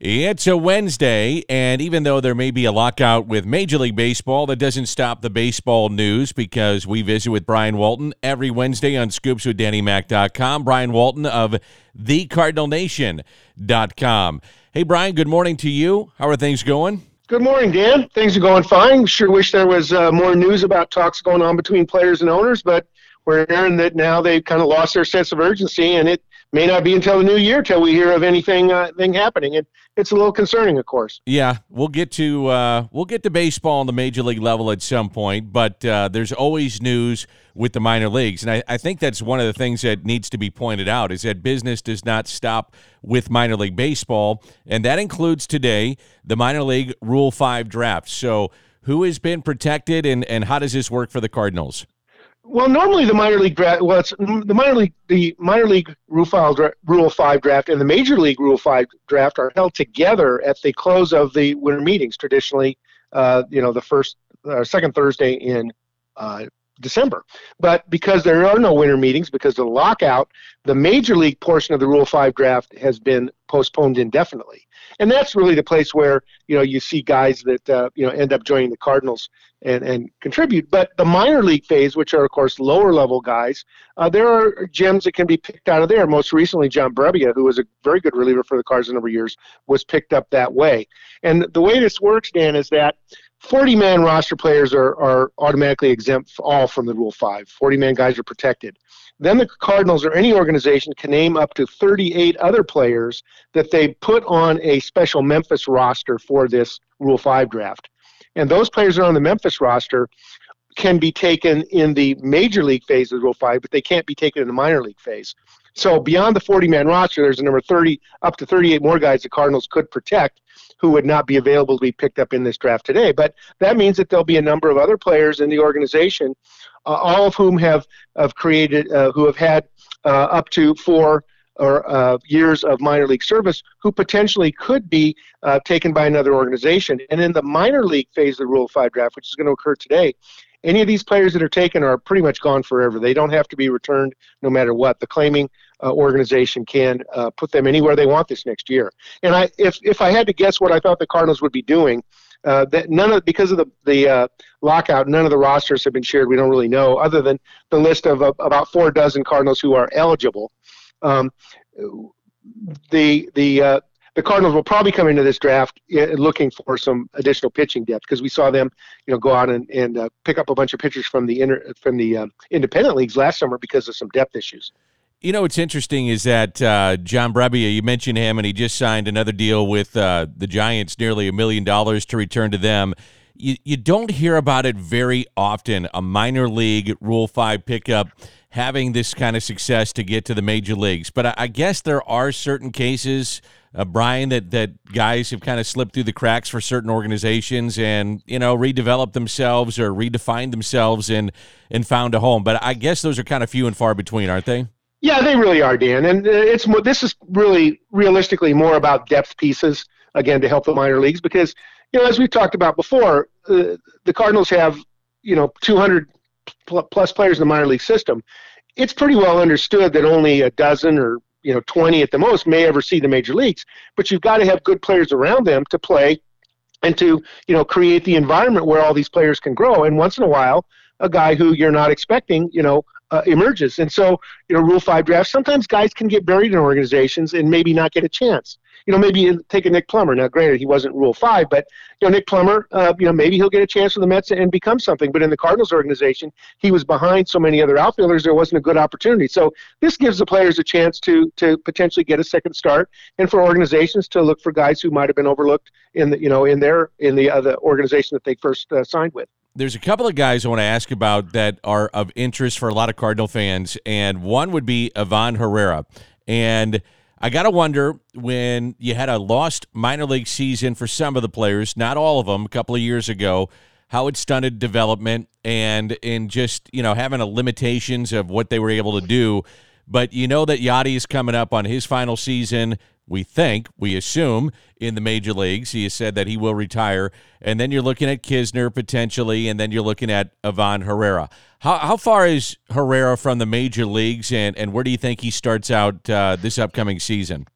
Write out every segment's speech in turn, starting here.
It's a Wednesday, and even though there may be a lockout with Major League Baseball, that doesn't stop the baseball news because we visit with Brian Walton every Wednesday on scoopswithdannymac.com. Brian Walton of thecardinalnation.com. Hey, Brian, good morning to you. How are things going? Good morning, Dan. Things are going fine. Sure wish there was uh, more news about talks going on between players and owners, but we're hearing that now they've kind of lost their sense of urgency, and it may not be until the new year till we hear of anything uh, thing happening. And it's a little concerning, of course. Yeah, we'll get to uh, we'll get to baseball on the major league level at some point, but uh, there's always news with the minor leagues, and I, I think that's one of the things that needs to be pointed out is that business does not stop with minor league baseball, and that includes today the minor league Rule Five draft. So. Who has been protected, and, and how does this work for the Cardinals? Well, normally the minor league draft, well, it's the minor league, the minor league rule, file, rule five draft and the major league rule five draft are held together at the close of the winter meetings. Traditionally, uh, you know, the first uh, second Thursday in uh, December. But because there are no winter meetings because of the lockout, the major league portion of the Rule 5 draft has been postponed indefinitely. And that's really the place where, you know, you see guys that, uh, you know, end up joining the Cardinals and, and contribute. But the minor league phase, which are, of course, lower level guys, uh, there are gems that can be picked out of there. Most recently, John Brebbia, who was a very good reliever for the Cards a number of years, was picked up that way. And the way this works, Dan, is that 40 man roster players are, are automatically exempt all from the Rule 5. 40 man guys are protected. Then the Cardinals or any organization can name up to 38 other players that they put on a special Memphis roster for this Rule 5 draft. And those players that are on the Memphis roster can be taken in the major league phase of Rule 5, but they can't be taken in the minor league phase. So beyond the 40 man roster, there's a number 30, up to 38 more guys the Cardinals could protect who would not be available to be picked up in this draft today. But that means that there'll be a number of other players in the organization, uh, all of whom have, have created, uh, who have had uh, up to four or uh, years of minor league service who potentially could be uh, taken by another organization. And in the minor league phase of the Rule 5 draft, which is going to occur today, any of these players that are taken are pretty much gone forever. They don't have to be returned no matter what. The claiming uh, organization can uh, put them anywhere they want this next year. And I, if if I had to guess what I thought the Cardinals would be doing, uh, that none of because of the the uh, lockout, none of the rosters have been shared. We don't really know, other than the list of about four dozen Cardinals who are eligible. Um, the the uh, the Cardinals will probably come into this draft looking for some additional pitching depth because we saw them, you know, go out and, and uh, pick up a bunch of pitchers from the inter, from the uh, independent leagues last summer because of some depth issues. You know what's interesting is that uh, John Brebbia, you mentioned him, and he just signed another deal with uh, the Giants, nearly a million dollars to return to them. You, you don't hear about it very often. A minor league Rule Five pickup having this kind of success to get to the major leagues, but I, I guess there are certain cases uh, Brian, that that guys have kind of slipped through the cracks for certain organizations and you know redeveloped themselves or redefined themselves and and found a home. But I guess those are kind of few and far between, aren't they? Yeah, they really are, Dan. And uh, it's more, this is really realistically more about depth pieces again to help the minor leagues because you know as we've talked about before, uh, the Cardinals have you know 200 plus players in the minor league system. It's pretty well understood that only a dozen or you know 20 at the most may ever see the major leagues but you've got to have good players around them to play and to you know create the environment where all these players can grow and once in a while a guy who you're not expecting you know uh, emerges and so you know rule 5 drafts sometimes guys can get buried in organizations and maybe not get a chance you know, maybe take a Nick Plummer. Now, granted, he wasn't Rule Five, but you know, Nick Plummer, uh, you know, maybe he'll get a chance for the Mets and become something. But in the Cardinals organization, he was behind so many other outfielders. There wasn't a good opportunity. So this gives the players a chance to to potentially get a second start, and for organizations to look for guys who might have been overlooked in the you know in their in the other organization that they first uh, signed with there's a couple of guys I want to ask about that are of interest for a lot of Cardinal fans, and one would be Ivan Herrera. And I got to wonder when you had a lost minor league season for some of the players, not all of them, a couple of years ago, how it stunted development and in just, you know, having a limitations of what they were able to do. But you know that Yadi is coming up on his final season we think, we assume, in the major leagues. He has said that he will retire. And then you're looking at Knizner potentially, and then you're looking at Ivan Herrera. How, how far is Herrera from the major leagues, and, and where do you think he starts out uh, this upcoming season?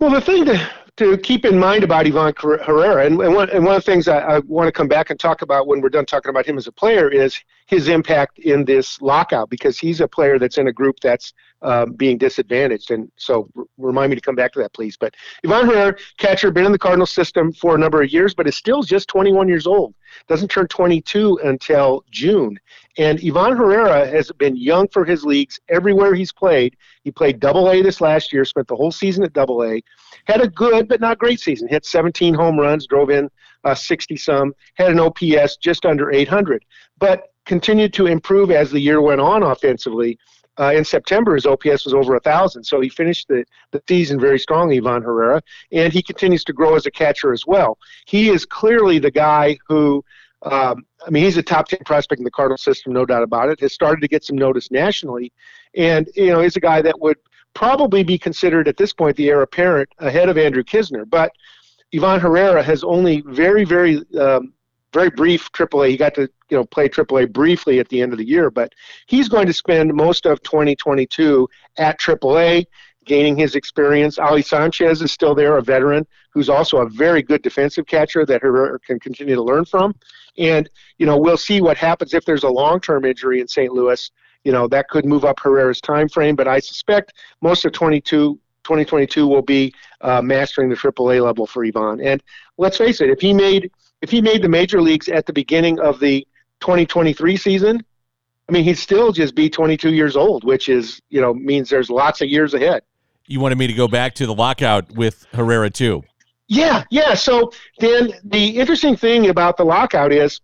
Well, the thing to, to keep in mind about Ivan Herrera, and, and, one, and one of the things I, I want to come back and talk about when we're done talking about him as a player is his impact in this lockout because he's a player that's in a group that's um, being disadvantaged. And so r- remind me to come back to that, please. But Ivan Herrera, catcher, been in the Cardinals system for a number of years, but is still just 21 years old. Doesn't turn 22 until June. And Ivan Herrera has been young for his leagues everywhere he's played. He played Double A this last year, spent the whole season at Double A, had a good but not great season. Hit 17 home runs, drove in 60 uh, some, had an OPS just under 800, but continued to improve as the year went on offensively. Uh, in September, his OPS was over a thousand, so he finished the, the season very strongly, Ivan Herrera, and he continues to grow as a catcher as well. He is clearly the guy who, um, I mean, he's a top ten prospect in the Cardinal system, no doubt about it. Has started to get some notice nationally, and you know, he's a guy that would probably be considered at this point the heir apparent ahead of Andrew Knizner, But Ivan Herrera has only very, very, um, very brief AAA. He got to you know play AAA briefly at the end of the year, but he's going to spend most of 2022 at AAA. Gaining his experience. Ali Sanchez is still there, a veteran who's also a very good defensive catcher that Herrera can continue to learn from. And, you know, we'll see what happens if there's a long term injury in St. Louis you know that could move up Herrera's time frame, but I suspect most of 22, 2022 will be uh, mastering the AAA level for Ivan. And let's face it, if he made if he made the major leagues at the beginning of the 2023 season, I mean he'd still just be 22 years old, which is you know means there's lots of years ahead. You wanted me to go back to the lockout with Herrera too. Yeah, yeah. So then the interesting thing about the lockout is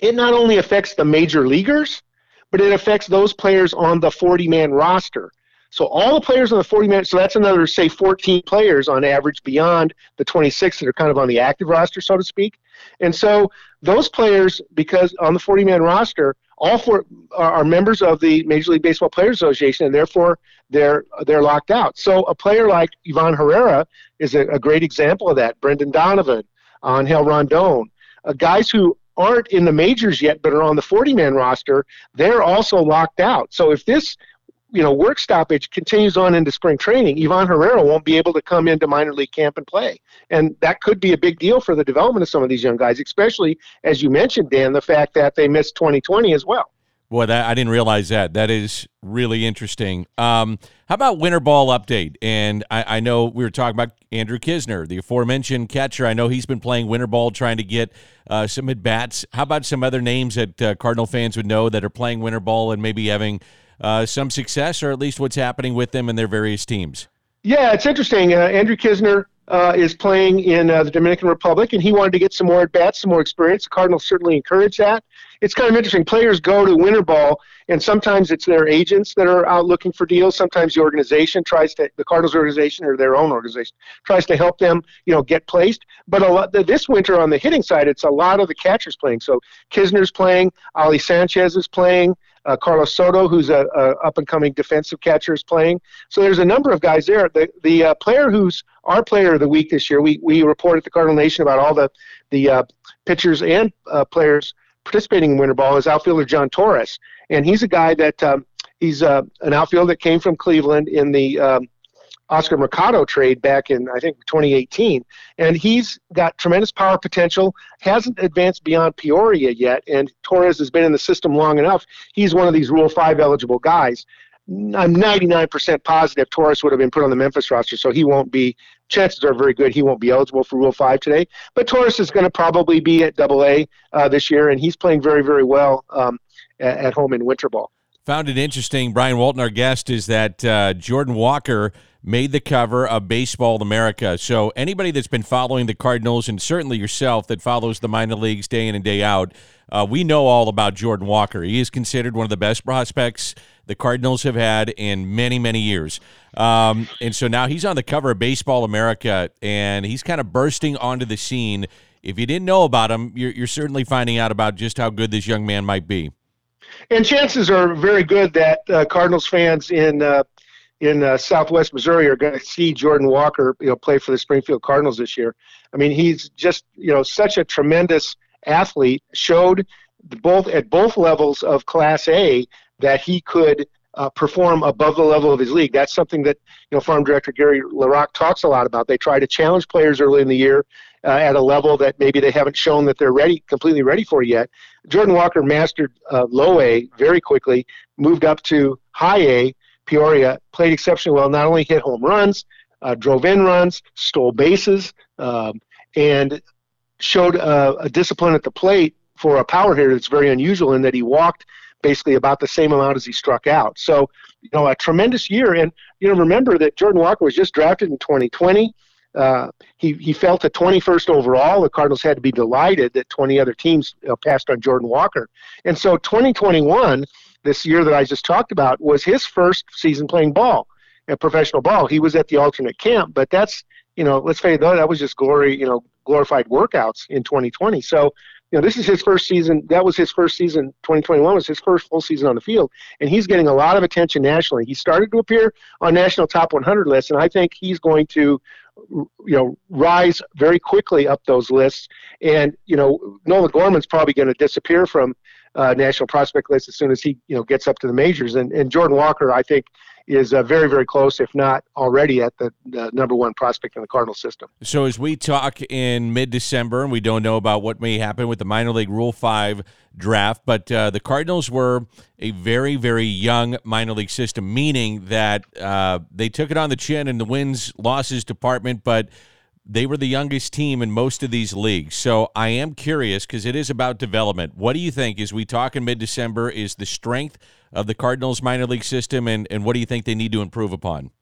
it not only affects the major leaguers, but it affects those players on the 40 man roster. So all the players on the 40 man, so that's another, say, 14 players on average beyond the 26 that are kind of on the active roster, so to speak. And so those players, because on the 40 man roster, all four are members of the Major League Baseball Players Association, and therefore they're they're locked out. So a player like Ivan Herrera is a, a great example of that. Brendan Donovan, Angel Rondon, uh, guys who aren't in the majors yet but are on the 40 man roster, they're also locked out. So if this you know work stoppage continues on into spring training, Ivan Herrera won't be able to come into minor league camp and play, and that could be a big deal for the development of some of these young guys, especially as you mentioned, Dan, the fact that they missed 2020 as well. Boy, that I didn't realize that. That is really interesting. Um, how about winter ball update? And I, I, know we were talking about Andrew Knizner, the aforementioned catcher. I know he's been playing winter ball, trying to get uh, some at bats. How about some other names that uh, Cardinal fans would know that are playing winter ball and maybe having uh, some success, or at least what's happening with them and their various teams? Yeah, it's interesting. Uh, Andrew Knizner uh, is playing in uh, the Dominican Republic, and he wanted to get some more at bats, some more experience. The Cardinals certainly encourage that it's kind of interesting. Players go to winter ball, and sometimes it's their agents that are out looking for deals. Sometimes the organization tries to, the Cardinals organization or their own organization tries to help them, you know, get placed. But a lot this winter on the hitting side, it's a lot of the catchers playing. So Knizner's playing, Ali Sanchez is playing. Uh, Carlos Soto, who's a, a up and coming defensive catcher, is playing. So there's a number of guys there. The the uh, player who's our player of the week this year, we we report at the Cardinal Nation about all the the uh, pitchers and uh, players participating in winter ball is outfielder Jhon Torres, and he's a guy that um, he's uh, an outfielder that came from Cleveland in the um, Oscar Mercado trade back in I think 2018, and he's got tremendous power potential. Hasn't advanced beyond Peoria yet, and Torres has been in the system long enough. He's one of these Rule Five eligible guys. I'm 99% positive Torres would have been put on the Memphis roster, so he won't be. Chances are very good he won't be eligible for Rule Five today. But Torres is going to probably be at Double A uh, this year, and he's playing very, very well um, at, at, home in winter ball. Found it interesting. Brian Walton, our guest, is that uh, Jordan Walker made the cover of Baseball America. So anybody that's been following the Cardinals, and certainly yourself that follows the minor leagues day in and day out, uh, we know all about Jordan Walker. He is considered one of the best prospects the Cardinals have had in many, many years. Um, and so now he's on the cover of Baseball America, and he's kind of bursting onto the scene. If you didn't know about him, you're, you're certainly finding out about just how good this young man might be. And chances are very good that uh, Cardinals fans in uh, in uh, Southwest Missouri are going to see Jordan Walker, you know, play for the Springfield Cardinals this year. I mean, he's just you know such a tremendous athlete. Showed both at both levels of Class A that he could uh, perform above the level of his league. That's something that you know farm director Gary LaRocque talks a lot about. They try to challenge players early in the year uh, at a level that maybe they haven't shown that they're ready, completely ready for yet. Jordan Walker mastered uh, low A very quickly, moved up to high A. Peoria played exceptionally well. Not only hit home runs, uh, drove in runs, stole bases, um, and showed uh, a discipline at the plate for a power hitter that's very unusual in that he walked basically about the same amount as he struck out. So, you know, a tremendous year. And, you know, remember that Jordan Walker was just drafted in 2020. Uh, he, he fell to 21st overall. The Cardinals had to be delighted that 20 other teams uh, passed on Jordan Walker. And so 2021, this year that I just talked about, was his first season playing ball, a professional ball. He was at the alternate camp, but that's, you know, let's it, that was just glory, you know, glorified workouts in 2020. So, you know, this is his first season. That was his first season. 2021 was his first full season on the field, and he's getting a lot of attention nationally. He started to appear on national top 100 lists, and I think he's going to, you know, rise very quickly up those lists. And you know, Nolan Gorman's probably going to disappear from uh, national prospect list as soon as he, you know, gets up to the majors. And and Jordan Walker, I think, is uh, very, very close, if not already at the, the, number one prospect in the Cardinal system. So, as we talk in mid December, and we don't know about what may happen with the minor league Rule 5 draft, but uh, the Cardinals were a very, very young minor league system, meaning that uh, they took it on the chin in the wins losses department, but they were the youngest team in most of these leagues. So I am curious because it is about development. What do you think as we talk in mid December is the strength of the Cardinals minor league system and, and what do you think they need to improve upon?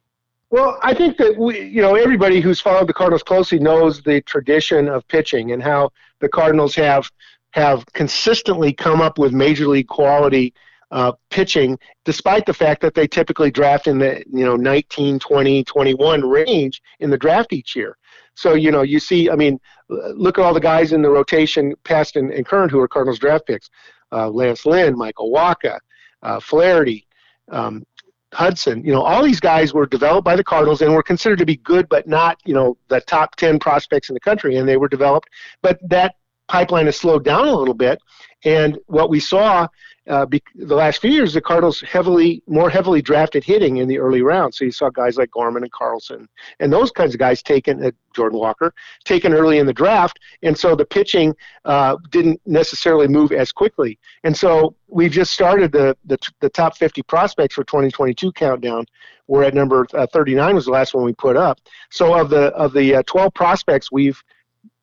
Well, I think that we, you know, everybody who's followed the Cardinals closely knows the tradition of pitching and how the Cardinals have have consistently come up with major league quality uh, pitching, despite the fact that they typically draft in the you know 19, 20, 21 range in the draft each year. So you know you see, I mean, look at all the guys in the rotation, past and, and current, who are Cardinals draft picks: uh, Lance Lynn, Michael Wacha, uh, Flaherty, um, Hudson. You know, all these guys were developed by the Cardinals and were considered to be good, but not you know the top ten prospects in the country, and they were developed. But that pipeline has slowed down a little bit, and what we saw uh, be, the last few years, the Cardinals heavily, more heavily drafted hitting in the early rounds. So you saw guys like Gorman and Carlson, and those kinds of guys taken, uh, Jordan Walker, taken early in the draft, and so the pitching uh, didn't necessarily move as quickly. And so we've just started the, the, the top 50 prospects for 2022 countdown. We're at number uh, 39 was the last one we put up. So of the of the uh, 12 prospects we've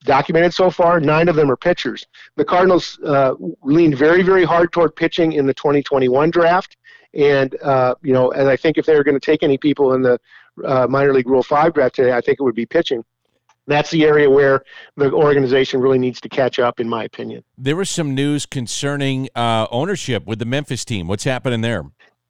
documented so far, nine of them are pitchers. The Cardinals uh, leaned very, very hard toward pitching in the 2021 draft. And, uh, you know, and I think if they were going to take any people in the uh, minor league Rule 5 draft today, I think it would be pitching. That's the area where the organization really needs to catch up, in my opinion. There was some news concerning uh, ownership with the Memphis team. What's happening there?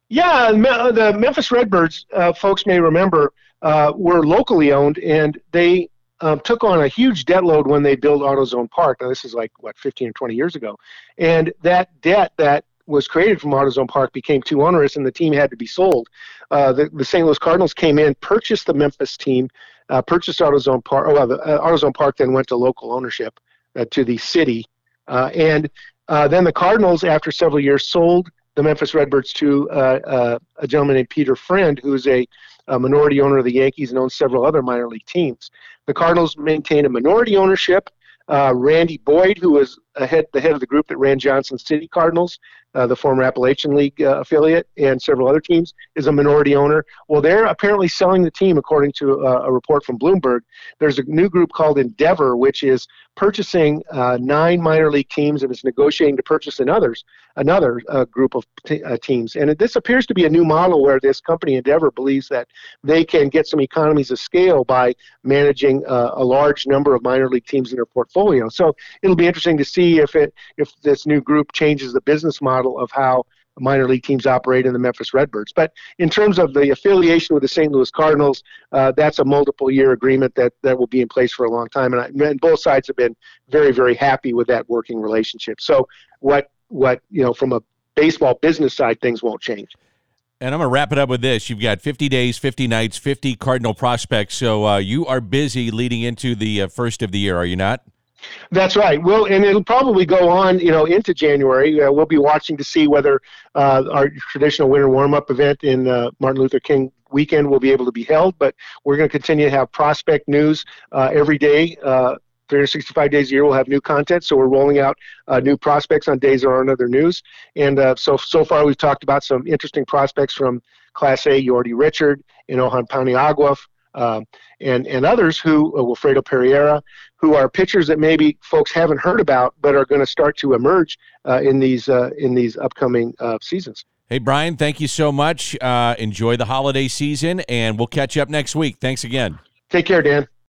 Yeah, the Memphis Redbirds, uh, folks may remember, uh, were locally owned, and they um, took on a huge debt load when they built AutoZone Park. Now, this is like, what, 15 or 20 years ago. And that debt that was created from AutoZone Park became too onerous, and the team had to be sold. Uh, the, the St. Louis Cardinals came in, purchased the Memphis team, uh, purchased AutoZone Park. Oh, well, the, uh, AutoZone Park then went to local ownership uh, to the city. Uh, and uh, then the Cardinals, after several years, sold the Memphis Redbirds to a gentleman named Peter Freund, who's a, a minority owner of the Yankees and owns several other minor league teams. The Cardinals maintain a minority ownership. Uh, Randy Boyd, who was ahead, the head of the group that ran Johnson City Cardinals, uh, the former Appalachian League uh, affiliate, and several other teams, is a minority owner. Well, they're apparently selling the team, according to uh, a report from Bloomberg. There's a new group called Endeavor, which is purchasing uh, nine minor league teams and is negotiating to purchase another's, another uh, group of t- uh, teams. And this appears to be a new model where this company, Endeavor, believes that they can get some economies of scale by managing a large number of minor league teams in their portfolio. So it'll be interesting to see if it if this new group changes the business model of how minor league teams operate in the Memphis Redbirds. But in terms of the affiliation with the St. Louis Cardinals, uh, that's a multiple year agreement that, that will be in place for a long time. And, I, and both sides have been very, very happy with that working relationship. So what, what, you know, from a baseball business side, things won't change. And I'm going to wrap it up with this. You've got 50 days, 50 nights, 50 Cardinal prospects. So uh, you are busy leading into the uh, first of the year, are you not? That's right. Well, and it'll probably go on, you know, into January. Uh, we'll be watching to see whether uh, our traditional winter warm-up event in uh, Martin Luther King weekend will be able to be held. But we're going to continue to have prospect news uh, every day. Uh, 365 days a year, we'll have new content. So we're rolling out uh, new prospects on days there aren't other news. And so so far, we've talked about some interesting prospects from Class A, Yordy Richard, and Ohan Paniagua, um, and and others who uh, Wilfredo Pereira, who are pitchers that maybe folks haven't heard about, but are going to start to emerge uh, in these uh, in these upcoming uh, seasons. Hey Brian, thank you so much. Uh, enjoy the holiday season, and we'll catch you up next week. Thanks again. Take care, Dan.